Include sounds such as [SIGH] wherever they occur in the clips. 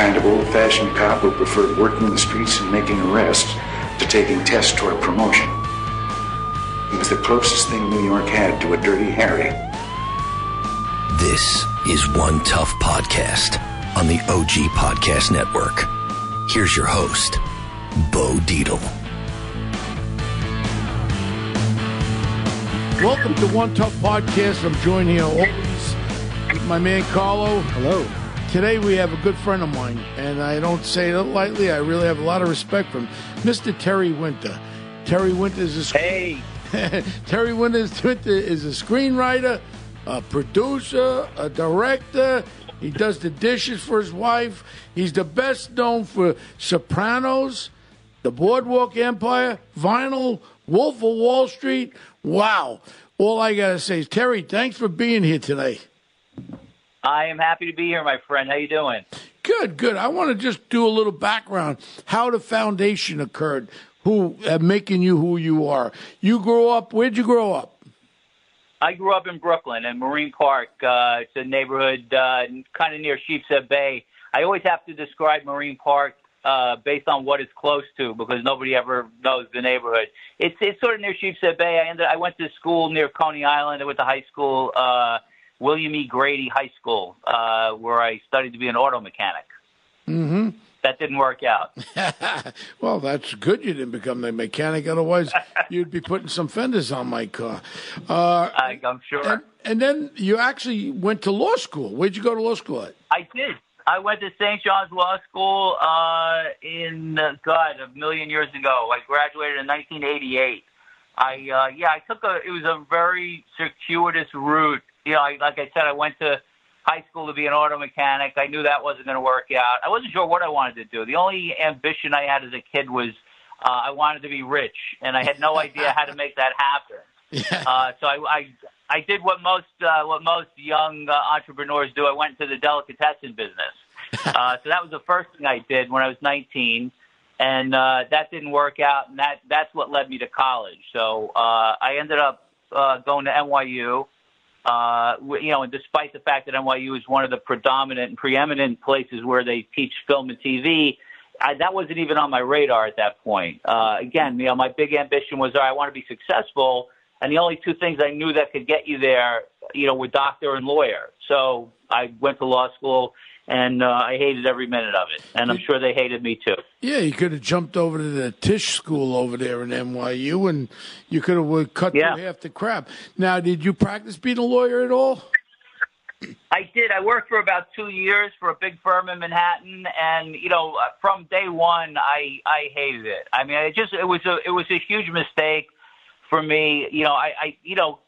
kind of old fashioned cop who preferred working the streets and making arrests to taking tests toward promotion. He was the closest thing New York had to a dirty Harry. This is One Tough Podcast on the OG Podcast Network. Here's your host, Bo Dietl. Welcome to One Tough Podcast. I'm joined here always with my man Carlo. Hello. Today we have a good friend of mine, and I don't say it lightly. I really have a lot of respect for him, Mr. Terry Winter. Terry Winter is a Hey, [LAUGHS] Terry Winter is is a screenwriter, a producer, a director. He does the dishes for his wife. He's the best known for Sopranos, The Boardwalk Empire, Vinyl, Wolf of Wall Street. Wow. All I got to say is, Terry, thanks for being here today. I am happy to be here, my friend. How you doing? Good, good. I want to just do a little background how the foundation occurred, who uh, making you who you are. You grew up. Where'd you grow up? I grew up in Brooklyn in Marine Park. Uh, it's a neighborhood uh, kind of near Sheepshead Bay. I always have to describe Marine Park uh, based on what it's close to because nobody ever knows the neighborhood. It's it's sort of near Sheepshead Bay. I ended. I went to school near Coney Island. I went to high school, uh, William E. Grady High School, uh, where I studied to be an auto mechanic. Mm-hmm. That didn't work out. [LAUGHS] well, that's good you didn't become the mechanic. Otherwise, [LAUGHS] you'd be putting some fenders on my car. Uh, I, I'm sure. and, and then you actually went to law school. Where'd you go to law school at? I did. I went to St. John's Law School uh, in uh, God a million years ago. I graduated in 1988. I uh, yeah, I took a. It was a very circuitous route. You know, I, like I said, I went to high school to be an auto mechanic. I knew that wasn't going to work out. I wasn't sure what I wanted to do. The only ambition I had as a kid was uh, I wanted to be rich, and I had no idea how to make that happen. [LAUGHS] Uh, so I, I I did what most uh, what most young uh, entrepreneurs do. I went into the delicatessen business. [LAUGHS] Uh, so that was the first thing I did when I was 19, and uh, that didn't work out, and that that's what led me to college. So uh, I ended up uh, going to NYU. Uh, you know, and despite the fact that NYU is one of the predominant and preeminent places where they teach film and TV, I, that wasn't even on my radar at that point. Uh, again, you know, my big ambition was, I want to be successful, and the only two things I knew that could get you there, you know, were doctor and lawyer. So I went to law school, and uh, I hated every minute of it, and I'm sure they hated me too. Yeah, you could have jumped over to the Tisch School over there in NYU, and you could have uh, cut Yeah. through half the crap. Now, did you practice being a lawyer at all? I did. I worked for about two years for a big firm in Manhattan, and you know, from day one, I I hated it. I mean, it just it was a it was a huge mistake for me. You know, I I you know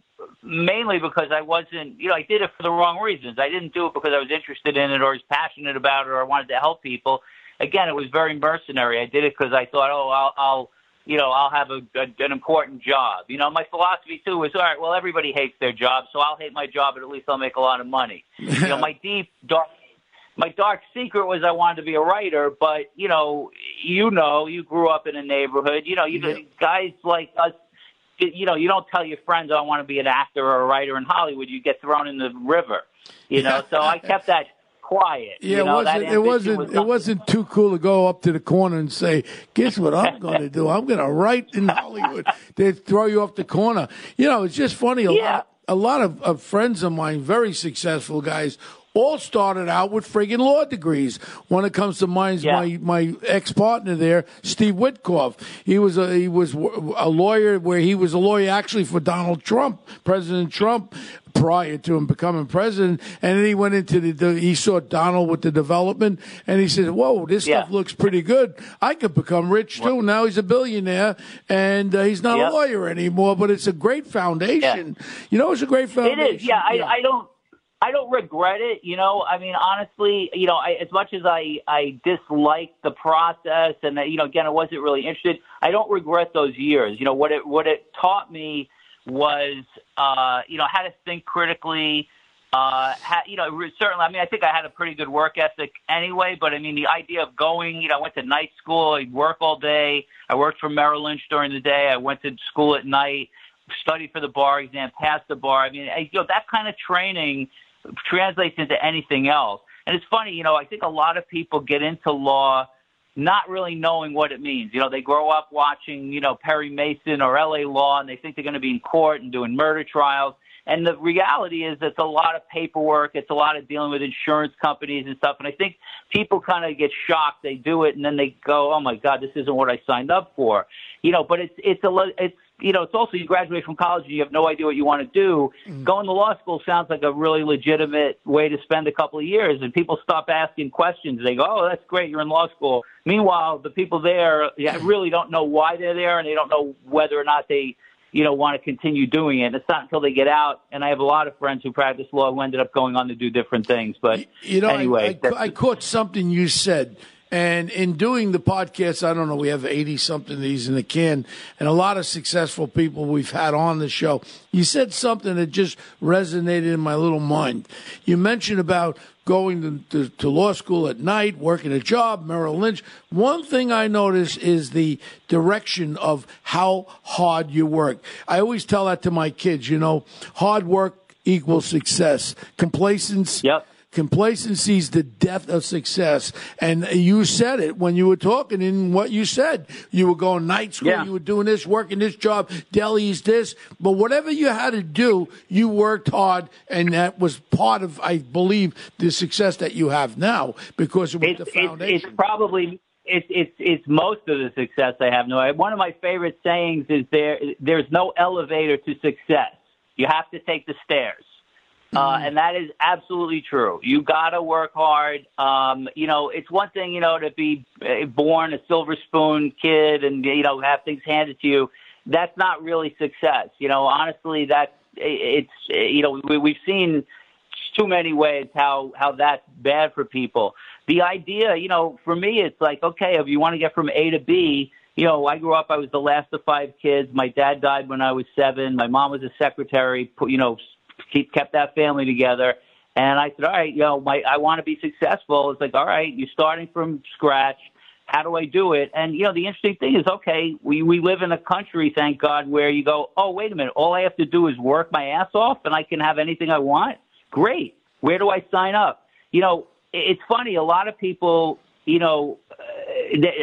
mainly because I wasn't you know I did it for the wrong reasons. I didn't do it because I was interested in it or was passionate about it or I wanted to help people. Again, it was very mercenary. I did it because I thought, oh, I'll. I'll you know, I'll have a, a, an important job. You know, my philosophy too was, all right, well, everybody hates their job, so I'll hate my job, but at least I'll make a lot of money. [LAUGHS] you know, my deep dark, my dark secret was I wanted to be a writer, but you know, you know, you grew up in a neighborhood. You know, you Yeah. guys like us. You know, you don't tell your friends, oh, "I want to be an actor or a writer in Hollywood." You get thrown in the river. You know, so I kept that quiet. Yeah, you know, it that wasn't. It wasn't. was it wasn't too cool to go up to the corner and say, "Guess what I'm going to do? I'm going to write in Hollywood." [LAUGHS] They throw you off the corner. You know, it's just funny. A Yeah. lot, a lot of, of friends of mine, very successful guys, all started out with friggin' law degrees. When it comes to mind Yeah. my my ex partner there, Steve Witkoff. He was a he was a lawyer where he was a lawyer actually for Donald Trump, President Trump. Prior to him becoming president, and then he went into the, the he saw Donald with the development, and he said, "Whoa, this Yeah. stuff looks pretty good. I could become rich too." Now he's a billionaire, and uh, he's not Yep. a lawyer anymore. But it's a great foundation. You know, it's a great It foundation. is, yeah. I, I don't, I don't regret it. You know, I mean, honestly, you know, I, as much as I, I dislike the process, and you know, again, I wasn't really interested. I don't regret those years. You know, what it, what it taught me was, uh, you know, how to think critically. Uh, ha, you know, certainly. I mean, I think I had a pretty good work ethic anyway. But I mean, the idea of going, you know, I went to night school. I'd work all day. I worked for Merrill Lynch during the day. I went to school at night. Studied for the bar exam, passed the bar. I mean, I, you know, that kind of training translates into anything else. And it's funny, you know, I think a lot of people get into law not really knowing what it means. You know, they grow up watching, you know, Perry Mason or LA Law and they think they're going to be in court and doing murder trials. And the reality is it's a lot of paperwork. It's a lot of dealing with insurance companies and stuff. And I think people kind of get shocked. They do it and then they go, "Oh my God, this isn't what I signed up for." You know, but it's it's a it's you know, it's also you graduate from college and you have no idea what you want to do. Mm-hmm. Going to law school sounds like a really legitimate way to spend a couple of years, and people stop asking questions. They go, "Oh, that's great, you're in law school." Meanwhile, the people there really don't know why they're there, and they don't know whether or not they, you know, want to continue doing it. It's not until they get out. And I have a lot of friends who practice law who ended up going on to do different things. But you know, anyway, I, I, I caught something you said and in doing the podcast, I don't know, we have 80 something of these in the can and a lot of successful people we've had on the show. You said something that just resonated in my little mind. You mentioned about going to, to, to, law school at night, working a job, Merrill Lynch. One thing I notice is the direction of how hard you work. I always tell that to my kids, you know, hard work equals success. Complacence yep Complacency is the death of success. And you said it when you were talking in what you said. You were going night school, yeah. you were doing this, working this job, deli's this. But whatever you had to do, you worked hard, and that was part of, I believe, the success that you have now because it was it's, the foundation. It's, it's probably it's it's it's most of the success I have. No, one of my favorite sayings is there. There's no elevator to success. You have to take the stairs. Uh, and that is absolutely true. You got to work hard. Um, you know, it's one thing, you know, to be uh, born a silver spoon kid and, you know, have things handed to you. That's not really success. You know, honestly, that's, it's, you know, we, we've seen too many ways how, how that's bad for people. The idea, you know, for me, it's like, okay, if you want to get from A to B, you know, I grew up, I was the last of five kids. My dad died when I was seven. My mom was a secretary, you know, keep kept that family together. And I said, all right, you know, my, I want to be successful. It's like, all right, you're starting from scratch. How do I do it? And you know, the interesting thing is, okay, we we live in a country, thank God, where you go, oh, wait a minute, all I have to do is work my ass off, and I can have anything I want. Great. Where do I sign up? You know, it's funny. A lot of people, you know,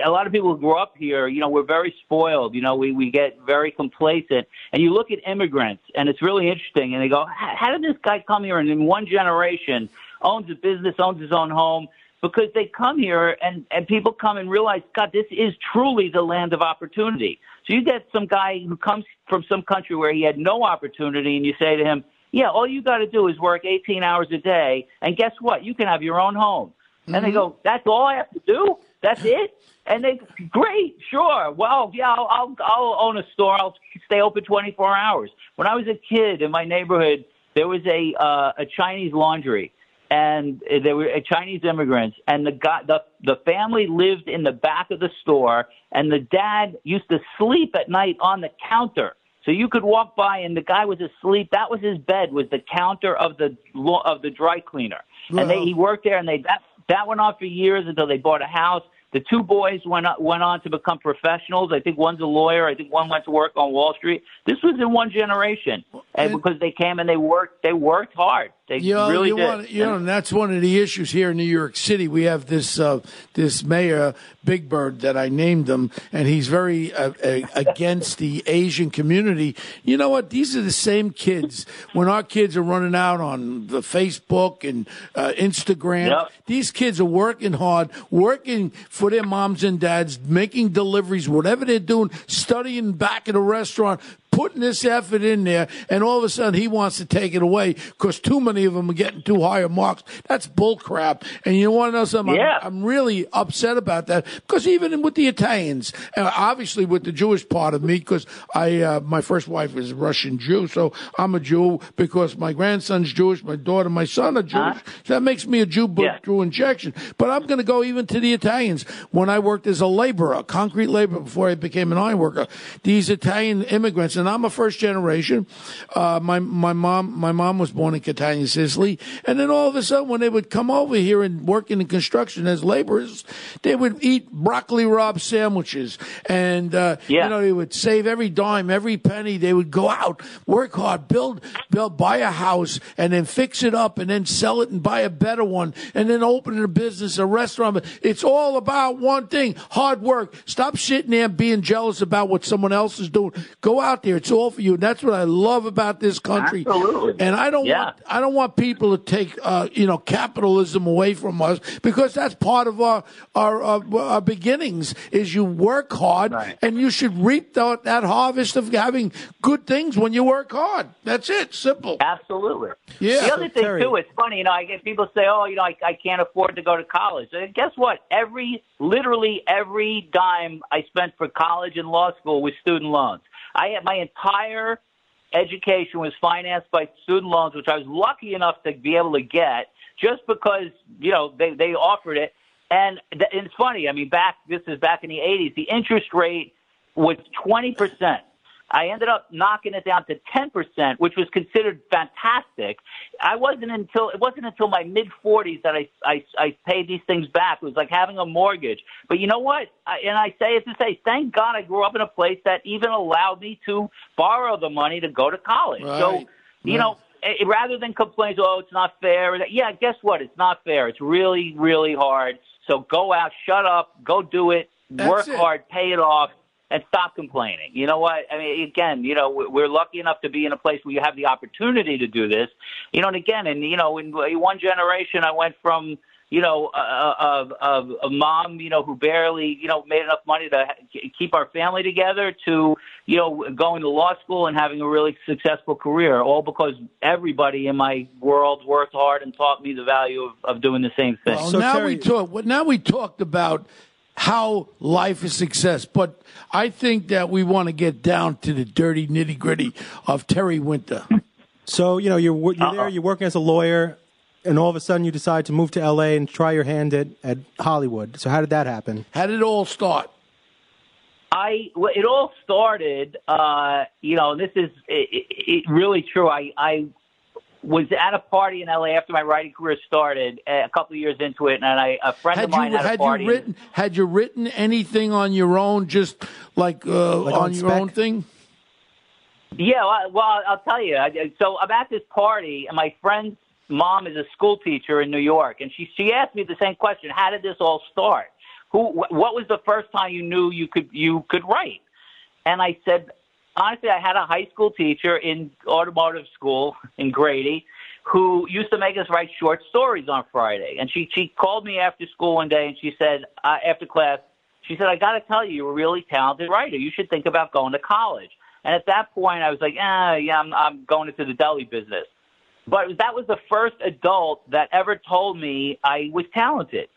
a lot of people who grow up here, you know, we're very spoiled. You know, we, we get very complacent. And you look at immigrants, and it's really interesting. And they go, how did this guy come here and in one generation owns a business, owns his own home? Because they come here and, and people come and realize, God, this is truly the land of opportunity. So you get some guy who comes from some country where he had no opportunity, and you say to him, yeah, all you got to do is work 18 hours a day, and guess what? You can have your own home. Mm-hmm. And they mm-hmm. go, that's all I have to do? That's it? And they, great, sure. Well, yeah, I'll, I'll, I'll own a store. I'll stay open 24 hours. When I was a kid in my neighborhood, there was a, uh, a Chinese laundry and there were uh, Chinese immigrants, and the guy, the the family lived in the back of the store, and the dad used to sleep at night on the counter. So you could walk by, and the guy was asleep. That was his bed, was the counter of the of the dry cleaner, and they, he worked there, and they that that went on for years until they bought a house. The two boys went on, went on to become professionals. I think one's a lawyer. I think one went to work on Wall Street. This was in one generation, and, and because they came and they worked, they worked hard. They you know, really you did. Want, you know, and that's one of the issues here in New York City. We have this uh, this mayor, Big Bird, that I named him, and he's very uh, against the Asian community. You know what? These are the same kids. When our kids are running out on the Facebook and uh, Instagram, yep. these kids are working hard, working for their moms and dads, making deliveries, whatever they're doing, studying back at a restaurant, putting this effort in there, and all of a sudden he wants to take it away because too many of them are getting too high marks. That's bullcrap. And you want to know something? Yeah. I'm, I'm, really upset about that because even with the Italians, uh, obviously with the Jewish part of me, because I uh, my first wife is Russian Jew, so I'm a Jew because my grandson's Jewish, my daughter, my son are Jewish. Huh? So that makes me a Jew yeah. through injection. But I'm going to go even to the Italians. When I worked as a laborer, concrete laborer before I became an iron worker, these Italian immigrants, and I'm a first generation. Uh, my my mom my mom was born in Catania, Sicily, and then all of a sudden, when they would come over here and work in the construction as laborers, they would eat broccoli rabe sandwiches, and uh, Yeah. you know they would save every dime, every penny. They would go out, work hard, build build, buy a house, and then fix it up, and then sell it and buy a better one, and then open a business, a restaurant. It's all about one thing: hard work. Stop sitting there being jealous about what someone else is doing. Go out there; it's all for you. And that's what I love about this country. Absolutely. And I don't Yeah. want I don't want people to take uh, you know capitalism away from us because that's part of our our, our, our beginnings. Is you work hard Right. and you should reap that, that harvest of having good things when you work hard. That's it. Simple. Absolutely. Yeah. The other thing Terry- too, it's funny. You know, I get people say, "Oh, you know, I, I can't afford to go to college." And guess what? Every, literally every dime I spent for college and law school was student loans. I had my entire education was financed by student loans, which I was lucky enough to be able to get just because you know they they offered it. And, th- and it's funny. I mean, back this is back in the '80s. The interest rate was 20 percent. I ended up knocking it down to 10%, which was considered fantastic. I wasn't until it wasn't until my mid 40s that I, I I paid these things back. It was like having a mortgage. But you know what? I, and I say it to say, thank God I grew up in a place that even allowed me to borrow the money to go to college. So Right. you know, eh, rather than complain, oh, it's not fair. Yeah, guess what? It's not fair. It's really, really hard. So go out, shut up, go do it, That's work it. hard, pay it off, and stop complaining. You know what? I mean, again, you know, we- we're lucky enough to be in a place where you have the opportunity to do this. You know, and again, and you know, in one generation, I went from you know, a, a, a, a mom, you know, who barely, you know, made enough money to keep our family together to, you know, going to law school and having a really successful career, all because everybody in my world worked hard and taught me the value of, of doing the same thing. Well, So, now Terry- we talk. Now we talked about how life is success, but I think that we want to get down to the dirty nitty gritty of Terry Winter. So you know you're you're there, you're working as a lawyer, and all of a sudden you decide to move to L.A. and try your hand at, at Hollywood. So how did that happen? How did it all start? I well, it all started. Uh, you know, this is it, it, it really true. I I was at a party in LA after my writing career started, uh, a couple of years into it, and I a friend Had of mine you had a had party. you written had you written anything on your own, just like, uh, Like on, on your own thing? Yeah, well, well, I'll tell you. I- So I'm at this party, and my friend's mom is a school teacher in New York, and she she asked me the same question: How did this all start? Who? wh- What was the first time you knew you could you could write? And I said, honestly, I had a high school teacher in automotive school in Grady who used to make us write short stories on Friday. And she she called me after school one day, and she said uh, after class, she said, I got to tell you, you're a really talented writer. You should think about going to college. And at that point, I was like, ah, yeah, I'm, I'm going into the deli business. But that was the first adult that ever told me I was talented.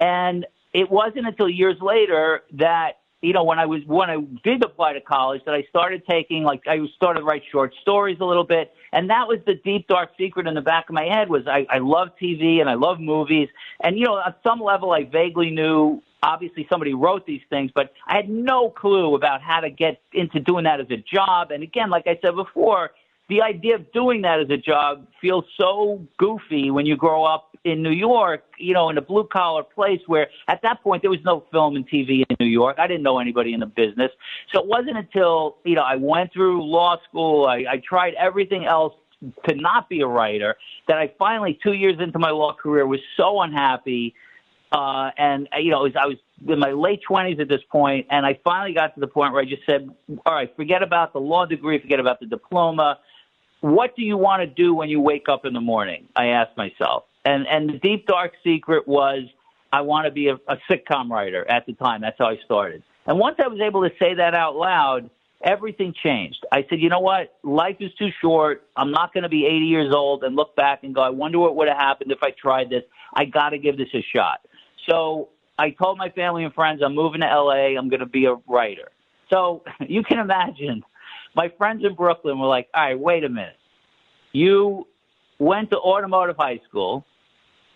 And it wasn't until years later that, you know, when I was, when I did apply to college that I started taking, like, I started to write short stories a little bit. And that was the deep, dark secret in the back of my head was I, I love TV and I love movies. And, you know, at some level, I vaguely knew obviously somebody wrote these things, but I had no clue about how to get into doing that as a job. And again, like I said before, the idea of doing that as a job feels so goofy when you grow up in New York, you know, in a blue collar place where at that point there was no film and TV in New York. I didn't know anybody in the business. So it wasn't until, you know, I went through law school, I, I tried everything else to not be a writer that I finally, two years into my law career, was so unhappy uh, and uh, you know, I was in my late twenties at this point, and I finally got to the point where I just said, "All right, forget about the law degree, forget about the diploma. What do you want to do when you wake up in the morning?" I asked myself, and and the deep dark secret was I want to be a, a sitcom writer. At the time, that's how I started. And once I was able to say that out loud, everything changed. I said, you know what? Life is too short. I'm not going to be 80 years old and look back and go, I wonder what would have happened if I tried this. I got to give this a shot. So I told my family and friends, I'm moving to LA. I'm going to be a writer. So [LAUGHS] you can imagine my friends in Brooklyn were like, all right, wait a minute. You went to automotive high school.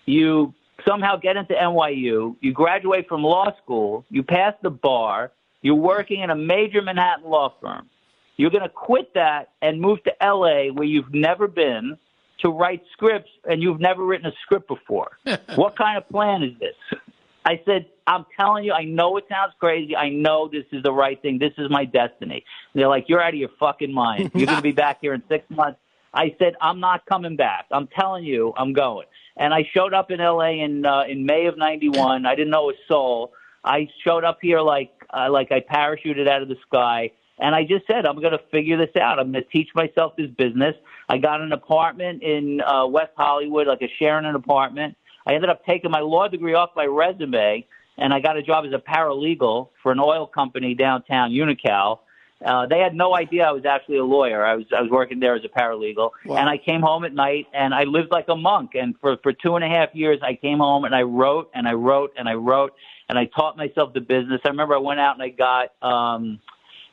You somehow get into NYU. You graduate from law school. You pass the bar. You're working in a major Manhattan law firm. You're going to quit that and move to LA where you've never been to write scripts and you've never written a script before. [LAUGHS] what kind of plan is this? I said, I'm telling you, I know it sounds crazy. I know this is the right thing. This is my destiny. And they're like, you're out of your fucking mind. You're going to be [LAUGHS] back here in six months. I said, I'm not coming back. I'm telling you, I'm going. And I showed up in LA in uh, in May of '91. I didn't know a soul. I showed up here like uh, like I parachuted out of the sky. And I just said, I'm going to figure this out. I'm going to teach myself this business. I got an apartment in uh, West Hollywood, like a sharing an apartment. I ended up taking my law degree off my resume, and I got a job as a paralegal for an oil company downtown, Unocal. Uh, they had no idea I was actually a lawyer. I was I was working there as a paralegal, wow. and I came home at night and I lived like a monk. And for for two and a half years, I came home and I wrote and I wrote and I wrote and I taught myself the business. I remember I went out and I got um,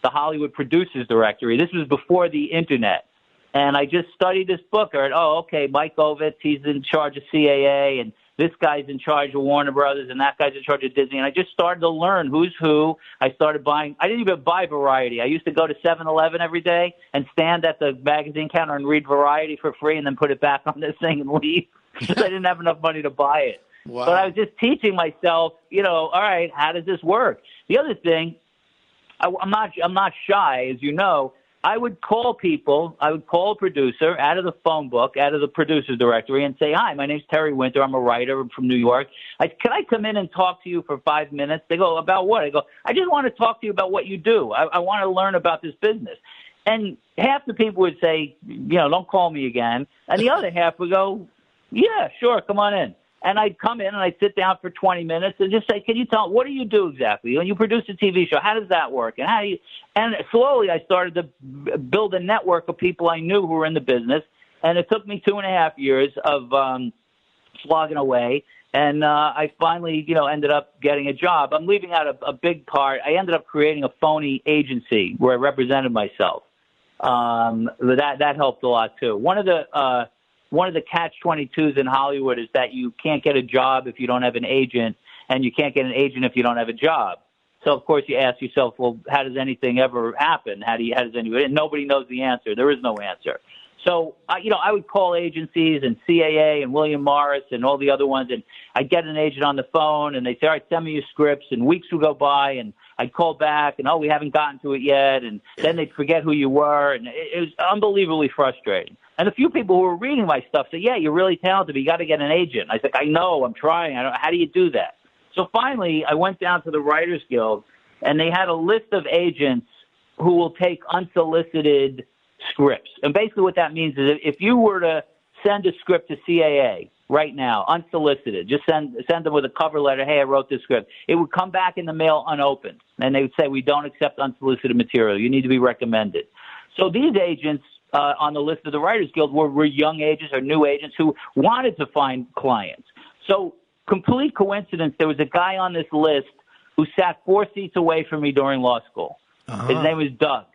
the Hollywood Producers Directory. This was before the internet, and I just studied this book. I heard, oh, okay, Mike Ovitz, he's in charge of CAA, and this guy's in charge of Warner Brothers and that guy's in charge of Disney. And I just started to learn who's who. I started buying, I didn't even buy Variety. I used to go to 7 Eleven every day and stand at the magazine counter and read Variety for free and then put it back on this thing and leave [LAUGHS] because I didn't have enough money to buy it. Wow. But I was just teaching myself, you know, all right, how does this work? The other thing, I, I'm not, I'm not shy, as you know. I would call people, I would call a producer out of the phone book, out of the producer's directory, and say, Hi, my name's Terry Winter. I'm a writer from New York. I, can I come in and talk to you for five minutes? They go, About what? I go, I just want to talk to you about what you do. I, I want to learn about this business. And half the people would say, You know, don't call me again. And the other half would go, Yeah, sure, come on in. And I'd come in and I'd sit down for 20 minutes and just say, can you tell, what do you do exactly? When you produce a TV show, how does that work? And how you, and slowly I started to build a network of people I knew who were in the business. And it took me two and a half years of, um, slogging away. And, uh, I finally, you know, ended up getting a job. I'm leaving out a, a big part. I ended up creating a phony agency where I represented myself. Um, that, that helped a lot too. One of the, uh, one of the catch 22s in Hollywood is that you can't get a job if you don't have an agent, and you can't get an agent if you don't have a job. So of course you ask yourself, well, how does anything ever happen? How do you, how does anybody? And nobody knows the answer. There is no answer. So, uh, you know, I would call agencies and CAA and William Morris and all the other ones, and I'd get an agent on the phone, and they'd say, all right, send me your scripts, and weeks would go by, and I'd call back, and oh, we haven't gotten to it yet, and then they'd forget who you were, and it, it was unbelievably frustrating. And a few people who were reading my stuff said, yeah, you're really talented, but you got to get an agent. I said, I know, I'm trying. I don't, how do you do that? So finally, I went down to the Writers Guild, and they had a list of agents who will take unsolicited scripts. And basically, what that means is if you were to send a script to CAA right now, unsolicited, just send send them with a cover letter. Hey, I wrote this script. It would come back in the mail unopened, and they would say we don't accept unsolicited material. You need to be recommended. So these agents uh, on the list of the Writers Guild were, were young agents or new agents who wanted to find clients. So complete coincidence, there was a guy on this list who sat four seats away from me during law school. Uh-huh. His name was Doug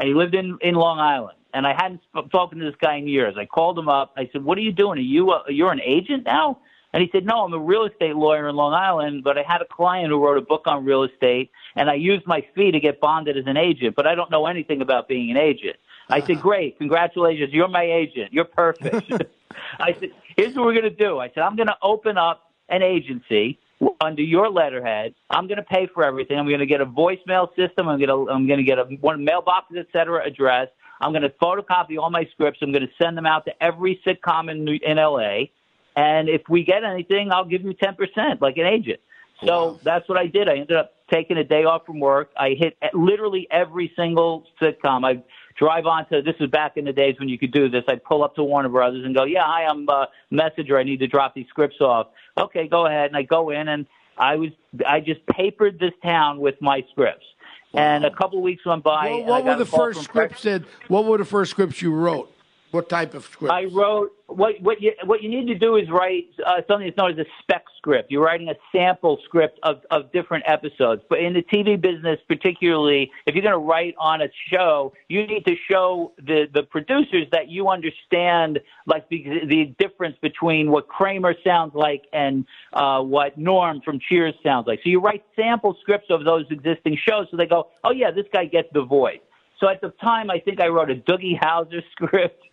and he lived in in Long Island. And I hadn't spoken to this guy in years. I called him up. I said, "What are you doing? Are you a, you're an agent now?" And he said, "No, I'm a real estate lawyer in Long Island, but I had a client who wrote a book on real estate, and I used my fee to get bonded as an agent, but I don't know anything about being an agent." I said, "Great, congratulations, you're my agent. You're perfect." [LAUGHS] [LAUGHS] I said, "Here's what we're going to do." I said, "I'm going to open up an agency." under your letterhead. I'm going to pay for everything. I'm going to get a voicemail system. I'm going to I'm going to get a one mailbox, et cetera, address. I'm going to photocopy all my scripts. I'm going to send them out to every sitcom in in LA. And if we get anything, I'll give you 10% like an agent. So wow. that's what I did. I ended up taking a day off from work. I hit literally every single sitcom. I drive on to this is back in the days when you could do this. I'd pull up to Warner Brothers and go, "Yeah, hi, I'm a messenger. I need to drop these scripts off." Okay, go ahead. And I go in and I was I just papered this town with my scripts. And a couple of weeks went by. Well, what were the first scripts that? What were the first scripts you wrote? What type of script? I wrote what what you what you need to do is write uh, something that's known as a spec script. You're writing a sample script of of different episodes. But in the TV business, particularly, if you're going to write on a show, you need to show the the producers that you understand like the the difference between what Kramer sounds like and uh, what Norm from Cheers sounds like. So you write sample scripts of those existing shows, so they go, oh yeah, this guy gets the voice. So at the time, I think I wrote a Doogie Howser [LAUGHS] script.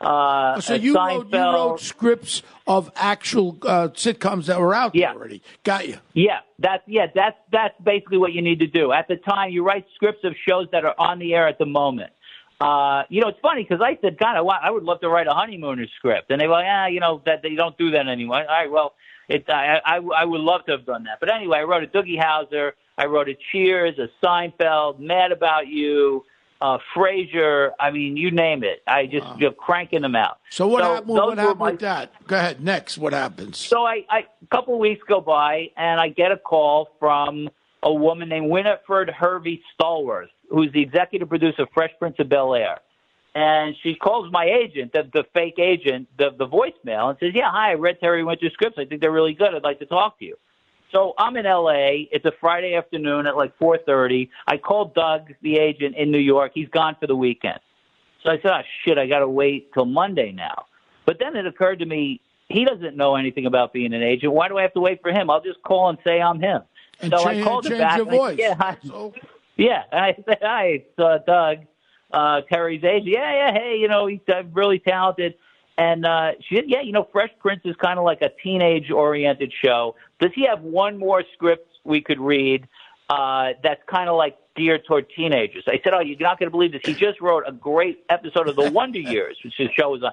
Uh, so a you wrote, you wrote scripts of actual uh, sitcoms that were out there Yeah. already. Got you. Yeah, that's yeah, that's that's basically what you need to do. At the time, you write scripts of shows that are on the air at the moment. Uh, you know, it's funny because I said, God, I, I would love to write a honeymooner script, and they were like, ah, you know, that they don't do that anymore. All right, well, it, I, I, I would love to have done that, but anyway, I wrote a Doogie Howser, I wrote a Cheers, a Seinfeld, Mad About You, uh, Frasier. I mean, you name it. I just you know, cranking them out. So what happened? those What happened my- with that? Go ahead. Next, what happens? so I, I a couple of weeks go by, and I get a call from a woman named Winifred Hervey Stallworth, who's the executive producer of Fresh Prince of Bel Air. And she calls my agent, the, the fake agent, the, the voicemail, and says, "Yeah, hi, I read Terry Winter scripts. I think they're really good. I'd like to talk to you." So I'm in LA. It's a Friday afternoon at like 4:30. I called Doug, the agent in New York. He's gone for the weekend. So I said, "Oh shit, I got to wait till Monday now." But then it occurred to me, he doesn't know anything about being an agent. Why do I have to wait for him? I'll just call and say I'm him. and so I change, called her change back. your I voice. yeah, hi. So, Yeah, and I said, "Hi, it's uh, Doug, uh, Terry's agent." Yeah, yeah, hey, you know, he's uh, really talented. And uh, she said, "Yeah, you know, Fresh Prince is kind of like a teenage-oriented show. Does he have one more script we could read uh, that's kind of like geared toward teenagers?" I said, "Oh, you're not going to believe this. He just wrote a great episode of The Wonder Years, which his show was on."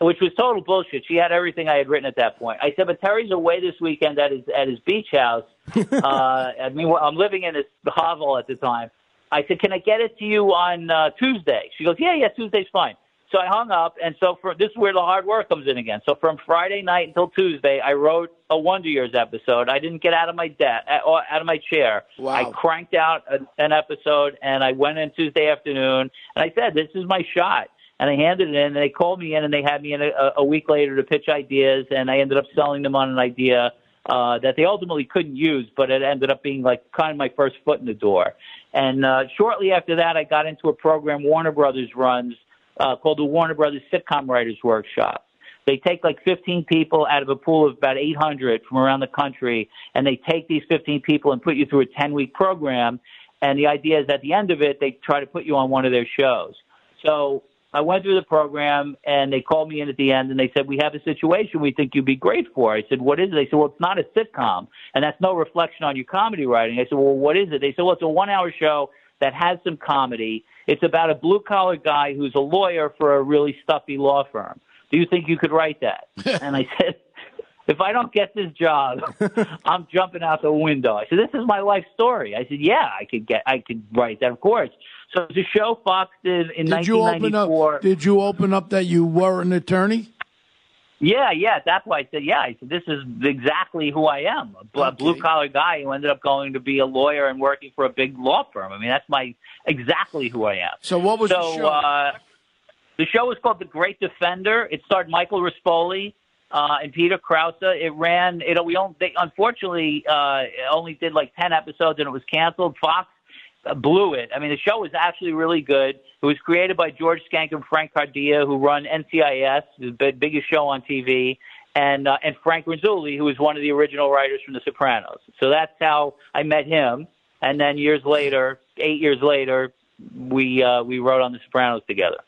Which was total bullshit. She had everything I had written at that point. I said, "But Terry's away this weekend at his at his beach house. [LAUGHS] uh, I mean, I'm living in this hovel at the time. I said, "Can I get it to you on uh, Tuesday?" She goes, "Yeah, yeah, Tuesday's fine." So I hung up, and so for this is where the hard work comes in again. So from Friday night until Tuesday, I wrote a Wonder Years episode. I didn't get out of my debt or out of my chair. Wow. I cranked out a, an episode, and I went in Tuesday afternoon, and I said, "This is my shot." And I handed it in, and they called me in, and they had me in a, a week later to pitch ideas, and I ended up selling them on an idea uh, that they ultimately couldn't use, but it ended up being like kind of my first foot in the door. And uh, shortly after that, I got into a program Warner Brothers runs uh, called the Warner Brothers Sitcom Writers Workshop. They take like 15 people out of a pool of about 800 from around the country, and they take these 15 people and put you through a 10 week program. And the idea is at the end of it, they try to put you on one of their shows. So I went through the program, and they called me in at the end, and they said, "We have a situation we think you'd be great for." I said, "What is it?" They said, "Well, it's not a sitcom, and that's no reflection on your comedy writing." I said, "Well, what is it?" They said, "Well, it's a one-hour show that has some comedy. It's about a blue-collar guy who's a lawyer for a really stuffy law firm. Do you think you could write that?" [LAUGHS] and I said. If I don't get this job, [LAUGHS] I'm jumping out the window. I said, "This is my life story." I said, "Yeah, I could get, I could write that, of course." So a show Fox did in did you open 1994. up? Did you open up that you were an attorney? Yeah, yeah. At that point, I said, yeah. I said, this is exactly who I am. A Okay. blue collar guy who ended up going to be a lawyer and working for a big law firm. I mean, that's my exactly who I am. So what was so, the show? Uh, the show was called The Great Defender. It starred Michael Rispoli uh, and Peter Krause. It ran. It we only, they, unfortunately uh, only did like ten episodes and it was canceled. Fox blew it. I mean, the show was actually really good. It was created by George Schenck and Frank Cardea, who run NCIS, the biggest show on TV, and uh, and Frank Renzulli, who was one of the original writers from The Sopranos. So that's how I met him. And then years later, eight years later, we uh, we wrote on The Sopranos together.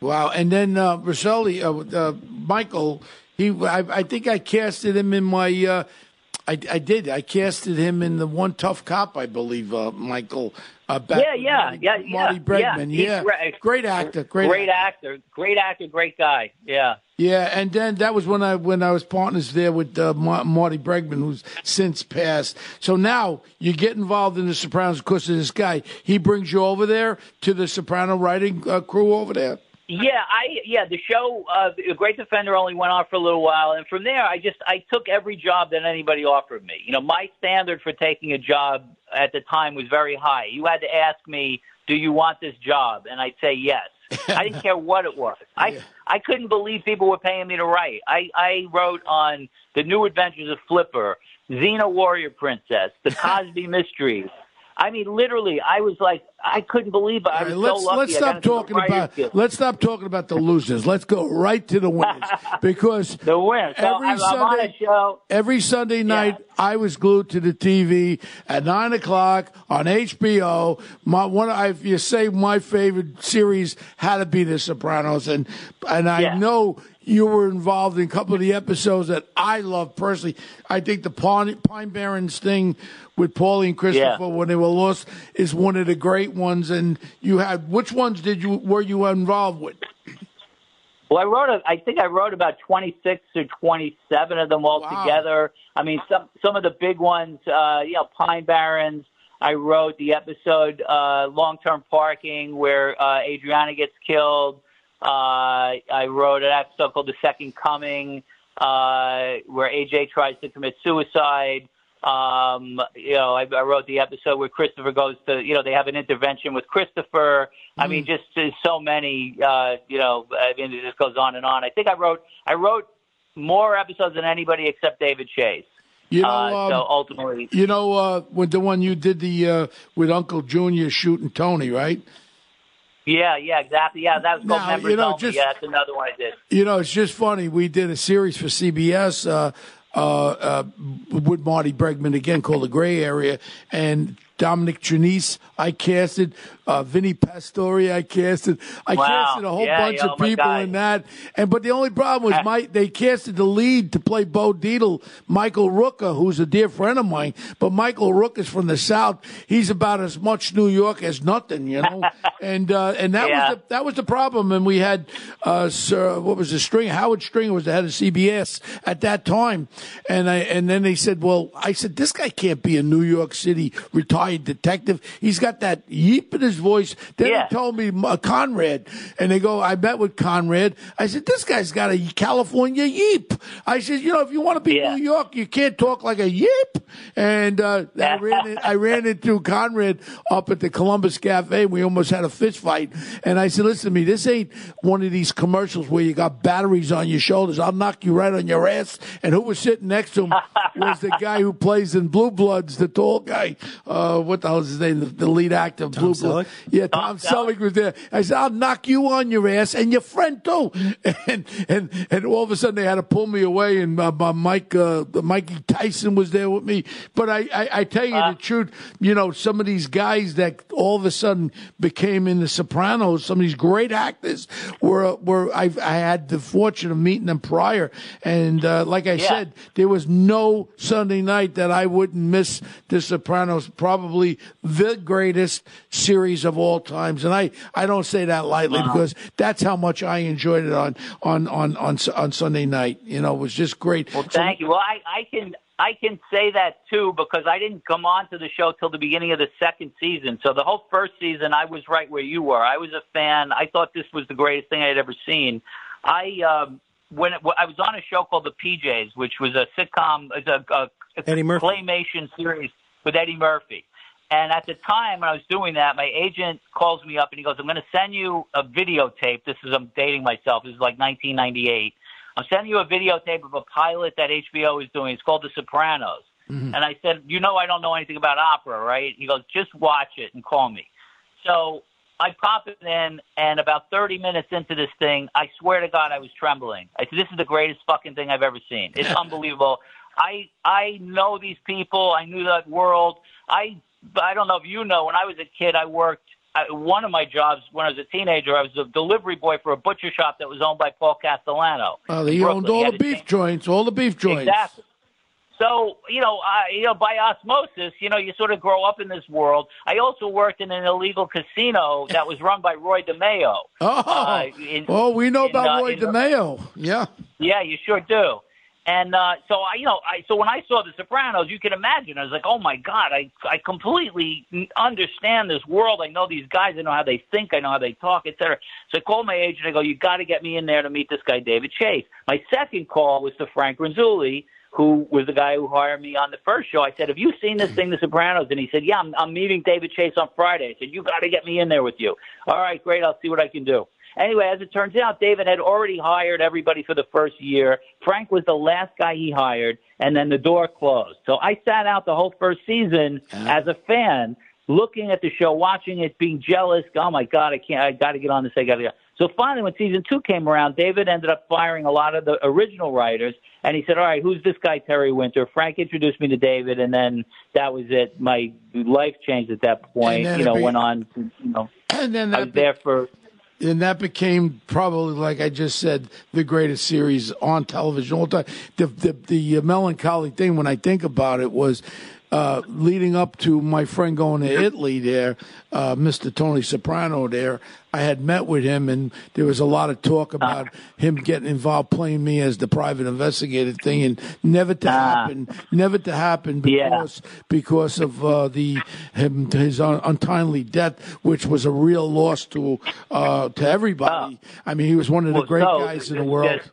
Wow. And then uh, Rosselli, uh, uh, Michael, he, I, I think I casted him in my. I, I did. I casted him in the one tough cop, I believe. Uh, Michael. Uh, Yeah, yeah, Marty, yeah, yeah. Marty Bregman. He's Yeah, great. great actor. Great, great actor. actor, great actor, great guy. Yeah. Yeah, and then that was when I when I was partners there with uh, Ma- Marty Bregman, who's since passed. So now you get involved in the Sopranos because of this guy. He brings you over there to the Soprano writing uh, crew over there. Yeah, I yeah the show uh, the Great Defender only went on for a little while, and from there I just I took every job that anybody offered me. You know, my standard for taking a job at the time was very high. You had to ask me, "Do you want this job?" and I'd say yes. [LAUGHS] I didn't care what it was. I I couldn't believe people were paying me to write. I I wrote on the New Adventures of Flipper, Xena Warrior Princess, The Cosby Mysteries. I mean, literally, I was like, I couldn't believe it. I was right, let's so lucky. let's stop talking about let's stop talking about the losers. Let's go right to the winners [LAUGHS] because the winners. So every I'm, I'm on a Sunday show. every Sunday night I was glued to the TV at nine o'clock on HBO. My one, I, you say my favorite series had to be The Sopranos, and and I Yeah. know you were involved in a couple of the episodes that I love personally. I think the Pine, Pine Barrens thing with Paulie and Christopher Yeah. when they were lost is one of the great ones. And you had which ones did you were you involved with? Well, I wrote. A, I think I wrote about twenty six or twenty seven of them all Wow. together. I mean, some some of the big ones. Uh, you know, Pine Barrens. I wrote the episode uh, long term parking where uh, Adriana gets killed. Uh, I wrote an episode called The Second Coming uh, where AJ tries to commit suicide. Um, you know, I, I wrote the episode where Christopher goes to, you know, they have an intervention with Christopher. I mean, just there's so many, uh, you know, I mean, it just goes on and on. I think I wrote, I wrote more episodes than anybody except David Chase. You know, uh, um, so ultimately, You know, uh, with the one you did the uh, with Uncle Junior shooting Tony, right? Yeah, yeah, exactly. Yeah, that was called Now, Members you know, Only. just- yeah, that's another one I did. You know, it's just funny. We did a series for CBS uh, uh, uh, with Marty Bregman again called The Gray Area, and Dominic Trinice, I casted. Uh, Vinny Pastore, I casted. I Wow. casted a whole Yeah, bunch of oh people in that. And but the only problem was my they casted the lead to play Bo Dietl, Michael Rooker, who's a dear friend of mine. But Michael Rooker's from the South. He's about as much New York as nothing, you know. [LAUGHS] and uh, and that Yeah. was the that was the problem. And we had uh, Sir, what was the string? Howard Stringer was the head of CBS at that time. And I and then they said, well, I said this guy can't be a New York City retired detective. He's got that yeep in his voice. Then Yeah. they told me uh, Conrad, and they go, I met with Conrad. I said, this guy's got a California yeep. I said, you know, if you want to be Yeah. New York, you can't talk like a yip. And uh, I [LAUGHS] ran in, I ran into Conrad up at the Columbus Cafe. We almost had a fist fight. And I said, listen to me, this ain't one of these commercials where you got batteries on your shoulders. I'll knock you right on your ass. And who was sitting next to him [LAUGHS] was the guy who plays in Blue Bloods, the tall guy. Uh, what the hell is his name? The, the lead actor of Blue Selleck? Bloods. Yeah, Tom, Tom Selleck Selleck? was there. I said, I'll knock you on your ass and your friend too. [LAUGHS] And and and all of a sudden they had to pull me away, and uh, my Mike uh, Mikey Tyson was there with me. But I I, I tell you the truth, you know, some of these guys that all of a sudden became in the Sopranos, some of these great actors were were I I had the fortune of meeting them prior, and uh, like I Yeah. said, there was no Sunday night that I wouldn't miss The Sopranos. Probably the greatest series of all times, and I, I don't say that lightly because that's how much I enjoyed it on on on on, on Sunday night. You know, it was just great. Well, thank you. Well, I, I can I can say that too because I didn't come on to the show till the beginning of the second season. So the whole first season, I was right where you were. I was a fan. I thought this was the greatest thing I had ever seen. I um, when it, I was on a show called The PJs, which was a sitcom, it's a, a, a Eddie Murphy. claymation series with Eddie Murphy. And at the time when I was doing that, my agent calls me up and he goes, "I'm going to send you a videotape. This is I'm dating myself. This is like 1998. I'm sending you a videotape of a pilot that HBO is doing. It's called The Sopranos." Mm-hmm. And I said, "You know, I don't know anything about opera, right?" He goes, "Just watch it and call me." So I pop it in, and about 30 minutes into this thing, I swear to God, I was trembling. I said, "This is the greatest fucking thing I've ever seen. It's [LAUGHS] unbelievable." I I know these people. I knew that world. I I don't know if you know. When I was a kid, I worked. I, one of my jobs when I was a teenager, I was a delivery boy for a butcher shop that was owned by Paul Castellano. He owned all the beef joints, all the beef joints. Exactly. So you know, I, you know, by osmosis, you know, you sort of grow up in this world. I also worked in an illegal casino that was run by Roy DeMeo. [LAUGHS] Oh, Uh, in- oh, we know in, about uh, Roy in- DeMeo. Yeah. Yeah, you sure do. And uh, so I, you know, I so when I saw The Sopranos, you can imagine. I was like, oh my god, I I completely understand this world. I know these guys. I know how they think. I know how they talk, et cetera. So I called my agent. I go, you got to get me in there to meet this guy, David Chase. My second call was to Frank Renzulli, who was the guy who hired me on the first show. I said, have you seen this thing, The Sopranos? And he said, yeah, I'm, I'm meeting David Chase on Friday. I said, you got to get me in there with you. All right, great. I'll see what I can do. Anyway, as it turns out, David had already hired everybody for the first year. Frank was the last guy he hired, and then the door closed. So I sat out the whole first season as a fan, looking at the show, watching it, being jealous. Oh my God, I can't. I got to get on this. I got to. Go. So finally, when season two came around, David ended up firing a lot of the original writers, and he said, "All right, who's this guy, Terry Winter?" Frank introduced me to David, and then that was it. My life changed at that point. You know, be, went on. To, you know, and then I was be, there for. And that became probably, like I just said, the greatest series on television all time. The the, the melancholy thing when I think about it was uh, leading up to my friend going to Italy there, uh, Mr. Tony Soprano there, I had met with him and there was a lot of talk about him getting involved playing me as the private investigator thing and never to ah. happen, never to happen because, yeah. because of, uh, the, him, his un- untimely death, which was a real loss to, uh, to everybody. Oh. I mean, he was one of the well, great so, guys in the world. Just,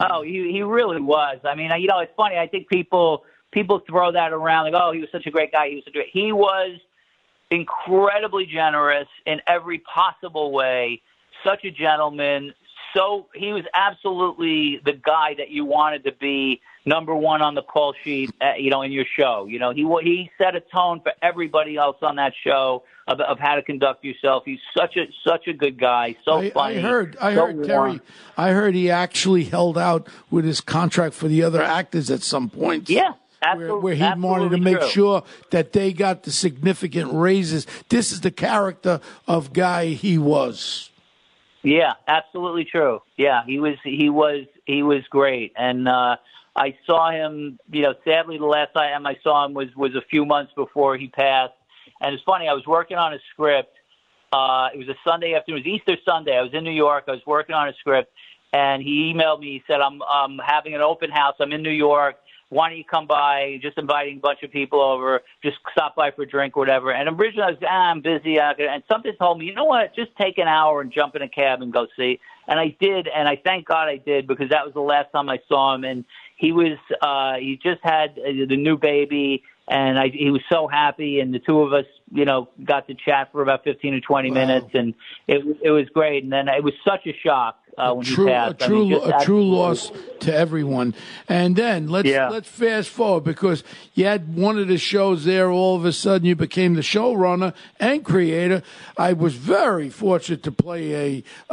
oh, he, he really was. I mean, you know, it's funny. I think people, people throw that around like, oh, he was such a great guy. He was such a great. He was incredibly generous in every possible way. Such a gentleman. So he was absolutely the guy that you wanted to be number one on the call sheet, uh, you know, in your show. You know, he he set a tone for everybody else on that show of, of how to conduct yourself. He's such a such a good guy. So I, funny. I heard, I so heard Terry. I heard he actually held out with his contract for the other actors at some point. Yeah. Where, where, he wanted to make true. sure that they got the significant raises. This is the character of guy he was. Yeah, absolutely true. Yeah, he was he was he was great, and uh, I saw him. You know, sadly, the last time I saw him was was a few months before he passed. And it's funny, I was working on a script. Uh, it was a Sunday afternoon. It was Easter Sunday. I was in New York. I was working on a script, and he emailed me. He said, "I'm I'm having an open house. I'm in New York why don't you come by? Just inviting a bunch of people over, just stop by for a drink or whatever. And originally I was, ah, I'm busy. And something told me, you know what? Just take an hour and jump in a cab and go see. And I did, and I thank God I did because that was the last time I saw him. And he was, uh, he just had uh, the new baby, and I, he was so happy. And the two of us, you know, got to chat for about 15 or 20 wow. minutes, and it it was great. And then it was such a shock uh, when true, he passed. A true, I mean, a true loss to everyone. And then let's yeah. let's fast forward because you had one of the shows there. All of a sudden, you became the showrunner and creator. I was very fortunate to play a, uh,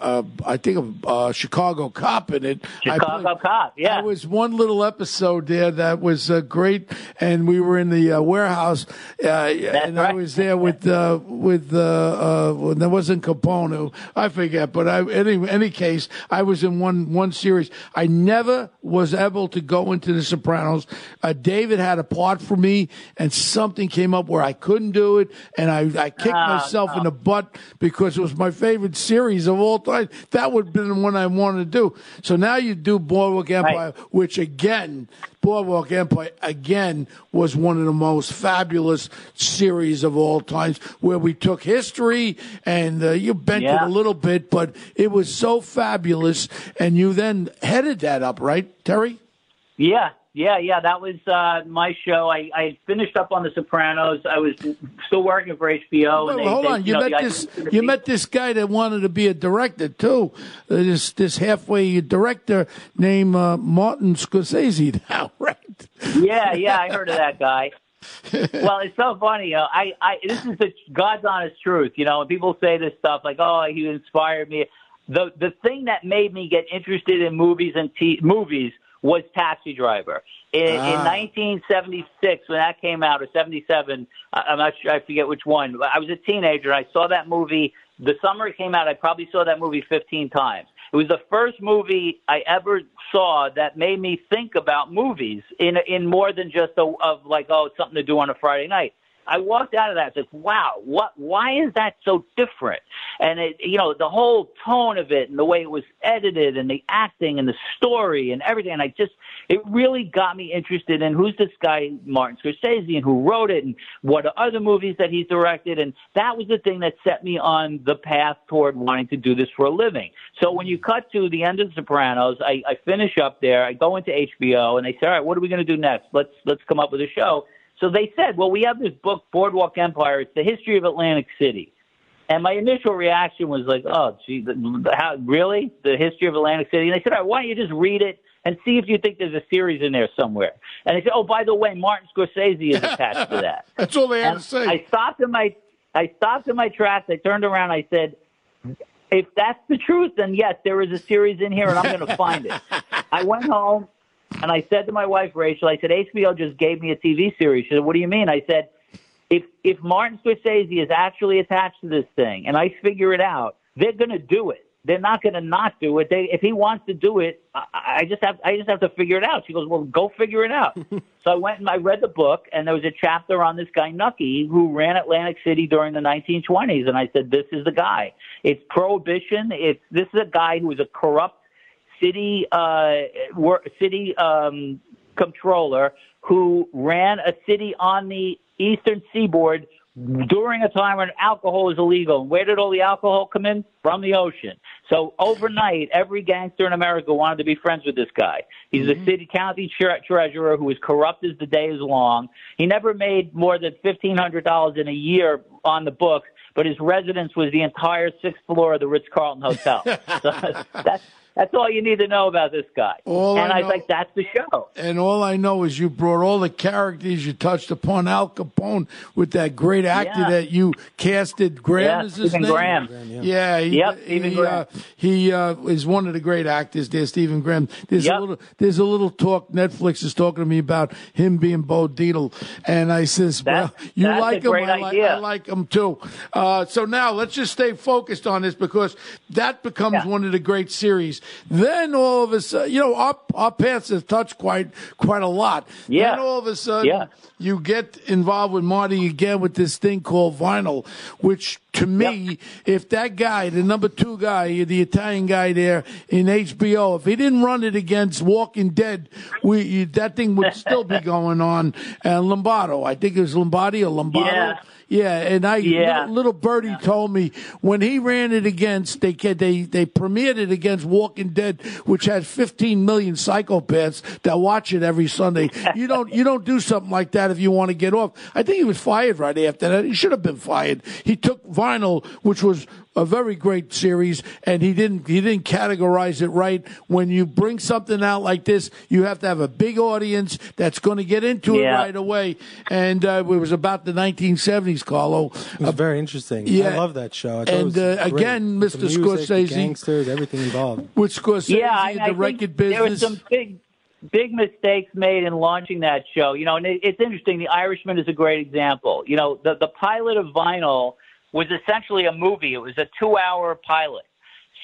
uh, uh think a uh, Chicago cop in it. Chicago played, cop, yeah. There was one little episode there that was uh, great, and we were in the warehouse, and right. I was there with with there wasn't Capone. I forget, but I anyway any case, I was in one one series. I never was able to go into The Sopranos. Uh, David had a part for me, and something came up where I couldn't do it, and I, I kicked uh, myself in the butt because it was my favorite series of all time. That would have been the one I wanted to do. So now you do Boardwalk Empire, right. which again Boardwalk Empire again was one of the most fabulous series of all times, where we took history and uh, you bent yeah. it a little bit, but it was so fabulous, and you then headed that up, right, Terry? Yeah, yeah, yeah. That was uh, my show. I, I finished up on The Sopranos. I was still working for HBO. Well, they, hold they, on, you, you know, met this. You met this guy that wanted to be a director too. Uh, this this halfway director named uh, Martin Scorsese. [LAUGHS] Now, right? Yeah, yeah. I heard of that guy. [LAUGHS] well, it's so funny. You know, I, I, this is the God's honest truth. You know, when people say this stuff like, "Oh, he inspired me," the the thing that made me get interested in movies and t- movies was Taxi Driver. In, ah. in 1976, when that came out, or 77, I'm not sure, I forget which one. I was a teenager. I saw that movie. The summer it came out, I probably saw that movie 15 times. It was the first movie I ever saw that made me think about movies in in more than just a, of like, oh, it's something to do on a Friday night. I walked out of that and said, wow, what, why is that so different? And it, you know, the whole tone of it and the way it was edited and the acting and the story and everything. And I just, it really got me interested in who's this guy, Martin Scorsese, and who wrote it and what other movies that he's directed. And that was the thing that set me on the path toward wanting to do this for a living. So when you cut to the end of The Sopranos, I, I finish up there, I go into HBO and they say, all right, what are we going to do next? Let's, let's come up with a show. So they said, well, we have this book, Boardwalk Empire. It's the history of Atlantic City. And my initial reaction was like, oh, gee, how, really? The history of Atlantic City? And they said, all right, why don't you just read it and see if you think there's a series in there somewhere. And they said, oh, by the way, Martin Scorsese is attached to that. [LAUGHS] That's all they had And to say. I stopped in my I stopped in my tracks. I turned around. I said, "If that's the truth, then yes, there is a series in here, and I'm going to find it." [LAUGHS] I went home and I said to my wife Rachel, I said, "HBO just gave me a TV series." She said, "What do you mean?" I said, "If if Martin Scorsese is actually attached to this thing, and I figure it out, they're going to do it." They're not going to not do it. They, if he wants to do it, I, I just have I just have to figure it out. She goes, "Well, go figure it out." [LAUGHS] so I went and I read the book, and there was a chapter on this guy Nucky who ran Atlantic City during the 1920s, and I said, "This is the guy. It's prohibition. It's this is a guy who was a corrupt city uh, wor- city um, comptroller who ran a city on the eastern seaboard during a time when alcohol is illegal. And where did all the alcohol come in? From the ocean. So overnight, every gangster in America wanted to be friends with this guy. He's Mm-hmm. a city county tre- treasurer who is corrupt as the day is long. He never made more than fifteen hundred dollars in a year on the books, but his residence was the entire sixth floor of the Ritz Carlton Hotel. [LAUGHS] so [LAUGHS] that's that's all you need to know about this guy. All and I I, know- was like, that's the show. And all I know is you brought all the characters you touched upon Al Capone with that great actor Yeah. that you casted. Graham Yeah, is his Stephen name. Graham. Yeah, he, Yep, Stephen he, Graham. Uh, he uh, is one of the great actors there, Stephen Graham. There's a little, there's a little talk. Netflix is talking to me about him being Bo Dietl, and I says, That's- "Well, you like him, great I like. I like him too." Uh, so now let's just stay focused on this because that becomes Yeah. one of the great series. Then all of a sudden, you know, our, our paths have touched quite quite a lot. Yeah. Then all of a sudden, Yeah. you get involved with Marty again with this thing called vinyl, which to me, if that guy, the number two guy, the Italian guy there in HBO, if he didn't run it against Walking Dead, we that thing would still be [LAUGHS] going on. And Lombardo, I think it was Lombardi or Lombardo. Yeah. Yeah, and I Yeah. little, little birdie told me when he ran it against they they they premiered it against Walking Dead, which has 15 million psychopaths that watch it every Sunday. You [LAUGHS] don't you don't do something like that if you want to get off. I think he was fired right after that. He should have been fired. He took Vinyl, which was a very great series, and he didn't he didn't categorize it right. When you bring something out like this, you have to have a big audience that's going to get into it right away. And uh, it was about the 1970s, Carlo. It was very interesting. yeah. I love that show. I thought it And, uh, great. again, The Mr. music, the Scorsese- gangsters, everything involved. with Scorsese yeah, I, in I the think record there were business. some big, big mistakes made in launching that show. You know, and it, it's interesting. The Irishman is a great example. You know, the the pilot of Vinyl was essentially a movie. It was a two-hour pilot.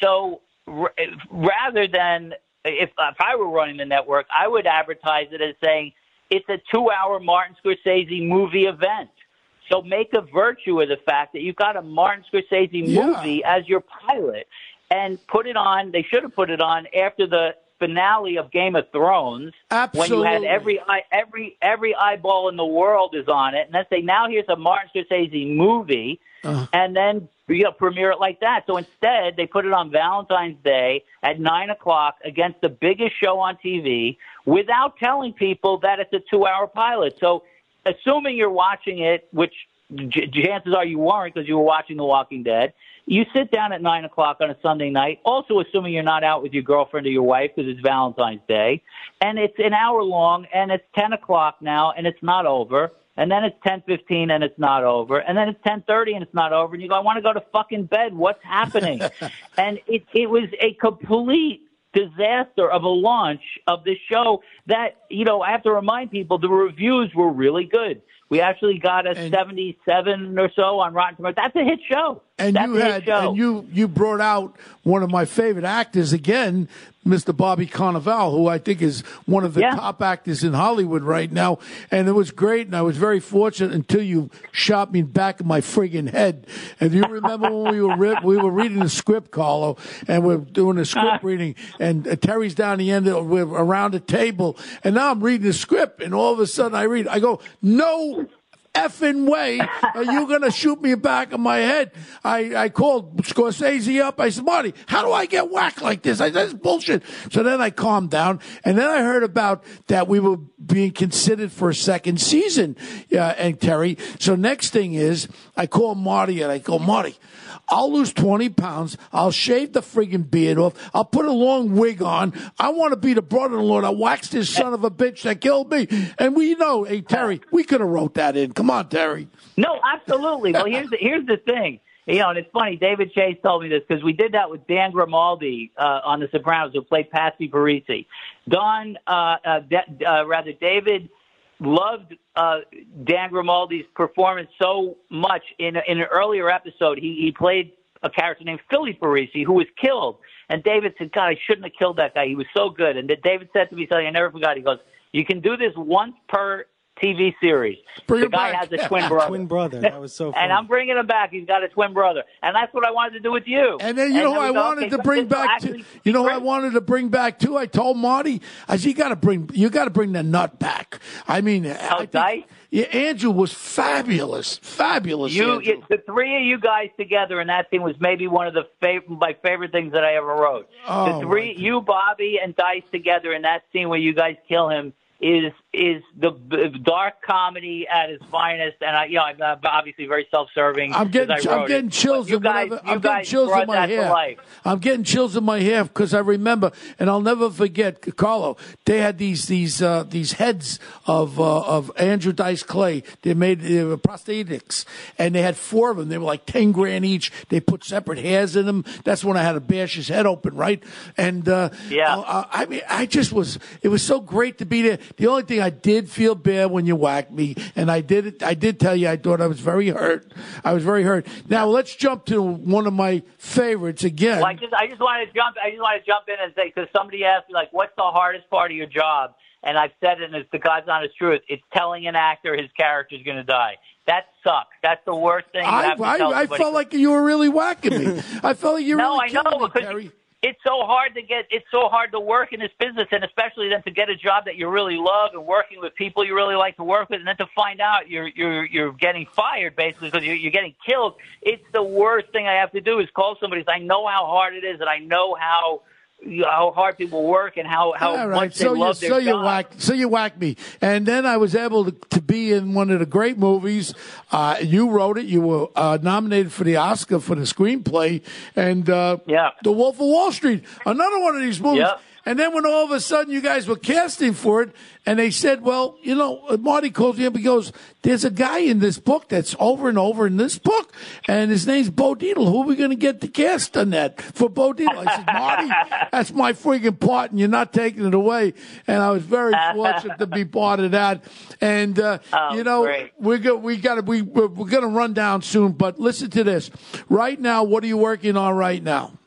So r- rather than if if I were running the network, I would advertise it as saying it's a two-hour Martin Scorsese movie event. So make a virtue of the fact that you've got a Martin Scorsese Yeah. movie as your pilot and put it on. They should have put it on after the finale of Game of Thrones Absolutely. when you had every every every eyeball in the world is on it, and then say now here's a Martin Scorsese movie, Uh-huh. and then you know premiere it like that. So instead, they put it on Valentine's Day at nine o'clock against the biggest show on TV without telling people that it's a two-hour pilot. So assuming you're watching it, which j- chances are you weren't because you were watching The Walking Dead. You sit down at nine o'clock on a Sunday night, also assuming you're not out with your girlfriend or your wife because it's Valentine's Day, and it's an hour long, and it's ten o'clock now, and it's not over, and then it's ten fifteen, and it's not over, and then it's ten thirty, and it's not over, and you go, I want to go to fucking bed. What's happening? [LAUGHS] and it it was a complete disaster of a launch of this show that you know I have to remind people the reviews were really good. We actually got a And- 77 or so on Rotten Tomatoes. That's a hit show. and That's you had show. and you you brought out one of my favorite actors again, Mr. Bobby Cannavale, who I think is one of the Yeah. top actors in Hollywood right now, and it was great. And I was very fortunate until you shot me back in my friggin' head. And do you remember when we were re- we were reading the script, Carlo, and we're doing a script reading, and uh, Terry's down the end, of, we're around the table, and now I'm reading the script, and all of a sudden I read, I go, no effing way are you going to shoot me back in my head? I, I called Scorsese up. I said, Marty, how do I get whacked like this? I said, bullshit. So then I calmed down. And then I heard about that we were being considered for a second season, yeah, and Terry. So next thing is I call Marty and I go, Marty, I'll lose 20 pounds. I'll shave the friggin' beard off. I'll put a long wig on. I want to be the brother-in-law that waxed this son of a bitch that killed me. And we know, hey, Terry, we could have wrote that in. Come on, Terry. No, absolutely. Well, here's the, here's the thing. You know, and it's funny. David Chase told me this because we did that with Dan Grimaldi uh, on The Sopranos, who played Patsy Parisi. Don, uh, uh, de- uh, rather, David loved uh, Dan Grimaldi's performance so much. In, in an earlier episode, he, he played a character named Philly Parisi who was killed. And David said, God, I shouldn't have killed that guy. He was so good. And David said to me something I never forgot. He goes, You can do this once per TV series. Bring the guy back. has a [LAUGHS] twin brother. Twin brother. That was so [LAUGHS] funny. and I'm bringing him back. He's got a twin brother, and that's what I wanted to do with you. And then you know who I go, wanted okay, to bring back. To, you know I wanted to bring back too. I told Marty, I said, you got to bring, you got to bring the nut back. I mean, I oh, think- yeah, Andrew was fabulous, fabulous. You, you, the three of you guys together in that scene was maybe one of the fav- my favorite things that I ever wrote. Oh, the three, you, Bobby, and Dice together in that scene where you guys kill him is is the b- dark comedy at its finest. And I, you know, I'm uh, obviously very self-serving. I'm getting, I I'm getting chills you in guys, whatever. you I'm getting guys chills in my hair. I'm getting chills in my hair because I remember, and I'll never forget, Carlo. They had these these uh, these heads of uh, of Andrew Dice Clay. They made they were prosthetics, and they had four of them. They were like ten grand each. They put separate hairs in them. That's when I had to bash his head open, right? And uh, Yeah. uh, I mean, I just was. It was so great to be there. The only thing I did feel bad when you whacked me, and I did it. I did tell you I thought I was very hurt. I was very hurt. Now let's jump to one of my favorites again. Well, I just I just want to jump. I just want to jump in and say because somebody asked me like, "What's the hardest part of your job?" And I've said it, and it's the God's honest truth. It's telling an actor his character's going to die. That sucks. That's the worst thing. I, I, I felt like you were really whacking me. I felt like you were no, really I know me, because Terry. It's so hard to get. It's so hard to work in this business, and especially then to get a job that you really love and working with people you really like to work with, and then to find out you're you're you're getting fired basically because you're, you're getting killed. It's the worst thing I have to do is call somebody. I know how hard it is, and I know how how hard people work and how how All much right, they so you love their so you whack so you whacked me, and then I was able to, to be in one of the great movies. Uh, you wrote it. You were uh, nominated for the Oscar for the screenplay, and uh, Yeah. The Wolf of Wall Street, another one of these movies. Yep. And then when all of a sudden you guys were casting for it, and they said, "Well, you know," Marty calls me up. He goes, "There's a guy in this book that's over and over in this book, and his name's Bo Dietl. Who are we going to get to cast on that for Bo Dietl?" I said, "Marty, that's my freaking part, and you're not taking it away." And I was very fortunate to be part of that. And uh, Oh, you know, great. we got we got to we we're, we're going to run down soon. But listen to this. Right now, what are you working on right now?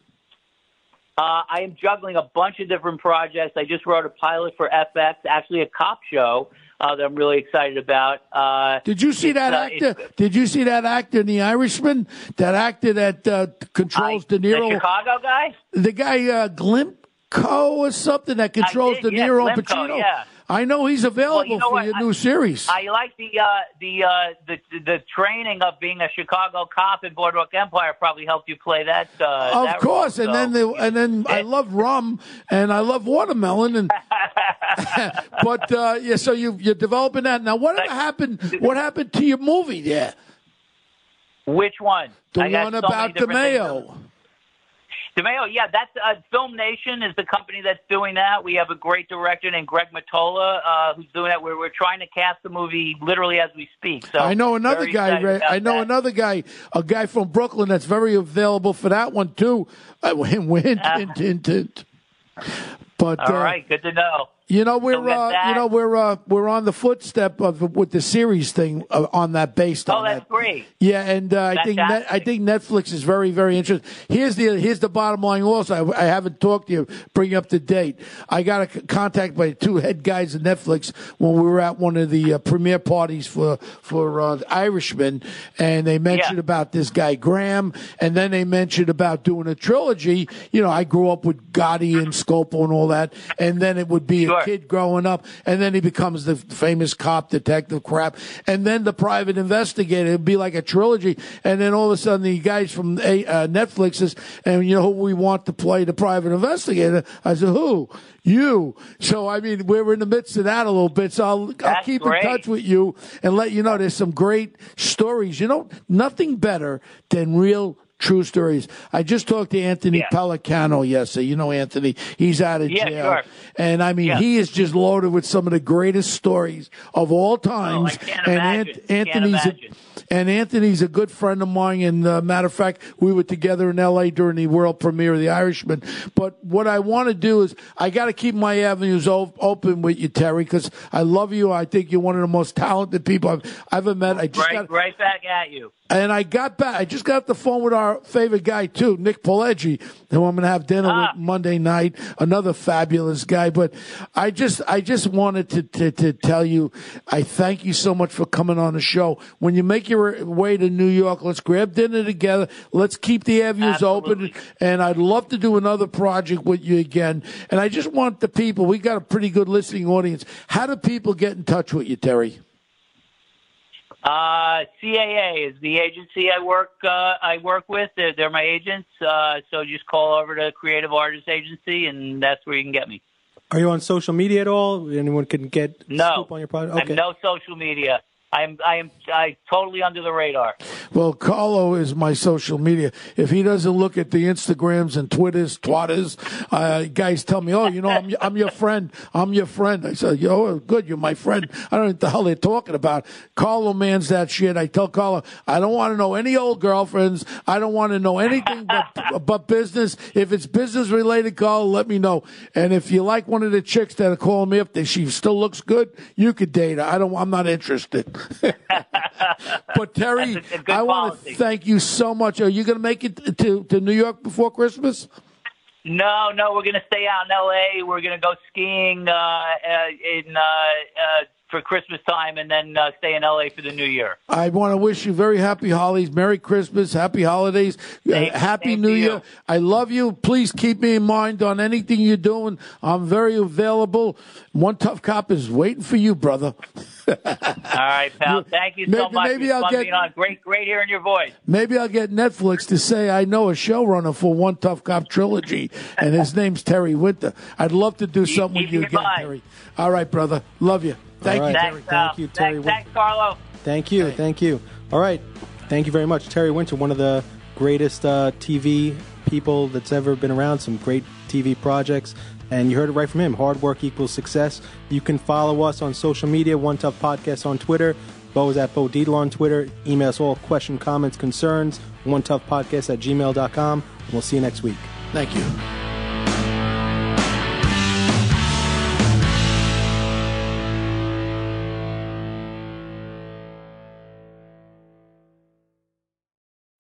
Uh, I am juggling a bunch of different projects. I just wrote a pilot for FX, actually a cop show uh, that I'm really excited about. Uh, Did you see that uh, actor? Did you see that actor in The Irishman? That actor that uh, controls I- De Niro, the Chicago guy. the guy uh, Glimco or something that controls did, De Niro and Glimco, Pacino. yeah. I know he's available you know for what? your I- new series. I like the uh, the, uh, the the training of being a Chicago cop in Boardwalk Empire. Probably helped you play that. Uh, of that course, role, and then so. the, and then I [LAUGHS] love rum and I love watermelon and [LAUGHS] but uh, yeah, so you you're developing that now. What Like- happened? What happened to your movie there? which one? The I one so about many different things. DeMeo. Yeah, that's uh, Film Nation is the company that's doing that. We have a great director named Greg Mottola uh, who's doing that. We're, we're trying to cast the movie literally as we speak. So I know another guy. Ray, I know that. another guy, a guy from Brooklyn that's very available for that one too. Uh, hint, hint, hint, hint, hint. But All uh, right, good to know. You know we're So we got uh, that. you know we're uh, we're on the footstep of with the series thing uh, on that based on Oh, on that's that. great. Yeah, and uh, I think net, I think Netflix is very very interesting. Here's the here's the bottom line. Also, I, I haven't talked to you. Bring you up to date. I got a contact by two head guys at Netflix when we were at one of the uh, premiere parties for for uh, Irishman, and they mentioned Yeah. about this guy Graham, and then they mentioned about doing a trilogy. You know, I grew up with Gotti and Scopo and all that, and then it would be Sure. Sure. kid growing up, and then he becomes the famous cop, detective crap, and then the private investigator. It'd be like a trilogy, and then all of a sudden the guys from uh, Netflix says, and you know who we want to play the private investigator? I said, who? You. So I mean, we're in the midst of that a little bit. So I'll, I'll keep great. in touch with you and let you know there's some great stories. You know, nothing better than real. True stories. I just talked to Anthony Yeah. Pellicano yesterday. You know Anthony. He's out of Yeah, jail. sure. And I mean, Yeah. he is just loaded with some of the greatest stories of all times. Oh, can't and. Can't Anthony's. A, and Anthony's a good friend of mine. And uh, matter of fact, we were together in L.A. during the world premiere of The Irishman. But what I want to do is I got to keep my avenues o- open with you, Terry, because I love you. I think you're one of the most talented people I've, ever met. I just Right, got, right back at you. And I got back. I just got off the phone with our favorite guy too, Nick Pileggi, who I'm going to have dinner Ah. with Monday night. Another fabulous guy. But I just, I just wanted to, to to tell you, I thank you so much for coming on the show. When you make your way to New York, let's grab dinner together. Let's keep the avenues open. Absolutely. And I'd love to do another project with you again. And I just want the people. We got a pretty good listening audience. How do people get in touch with you, Terry? Uh, CAA is the agency I work uh, I work with. They're, they're my agents. Uh, so just call over to Creative Artists Agency, and that's where you can get me. Are you on social media at all? Anyone can get No, scoop on your project? Okay. No social media. I'm I am I totally under the radar. Well, Carlo is my social media. If he doesn't look at the Instagrams and Twitters, twatters, uh, guys tell me, oh, you know, I'm, I'm your friend. I'm your friend. I said, yo, good, you're my friend. I don't know what the hell they're talking about. Carlo mans that shit. I tell Carlo, I don't want to know any old girlfriends. I don't want to know anything but, but business. If it's business related, Carlo, let me know. And if you like one of the chicks that are calling me up, that she still looks good, you could date her. I don't, I'm not interested. [LAUGHS] but Terry, That's a- a good I want to thank you so much. Are you going to make it to, to New York before Christmas? No, no, we're gonna stay out in L.A. We're gonna go skiing uh, uh, in uh, uh, for Christmas time, and then uh, stay in L.A. for the New Year. I want to wish you very happy holidays, Merry Christmas, Happy Holidays, uh, Happy New Year. you. I love you. Please keep me in mind on anything you're doing. I'm very available. One tough cop is waiting for you, brother. All right, pal. [LAUGHS] Thank you so Maybe- much. maybe I'll get- on. Great, great hearing your voice. Maybe I'll get Netflix to say I know a showrunner for One Tough Cop trilogy, and his [LAUGHS] name's Terry Winter. I'd love to do something with keep you again. Terry. All right, brother. Love you. Thank All you, right. Terry. Thanks. Thank you, Terry Thanks, thanks, Carlo. Thank you, thank you. All right, thank you very much, Terry Winter, one of the greatest uh, TV people that's ever been around. Some great TV projects, and you heard it right from him. Hard work equals success. You can follow us on social media. One Tough Podcast on Twitter. Bo is at Bo Dietl on Twitter. Email us all question, comments, concerns. One Tough Podcast at gmail.com. And we'll see you next week. Thank you.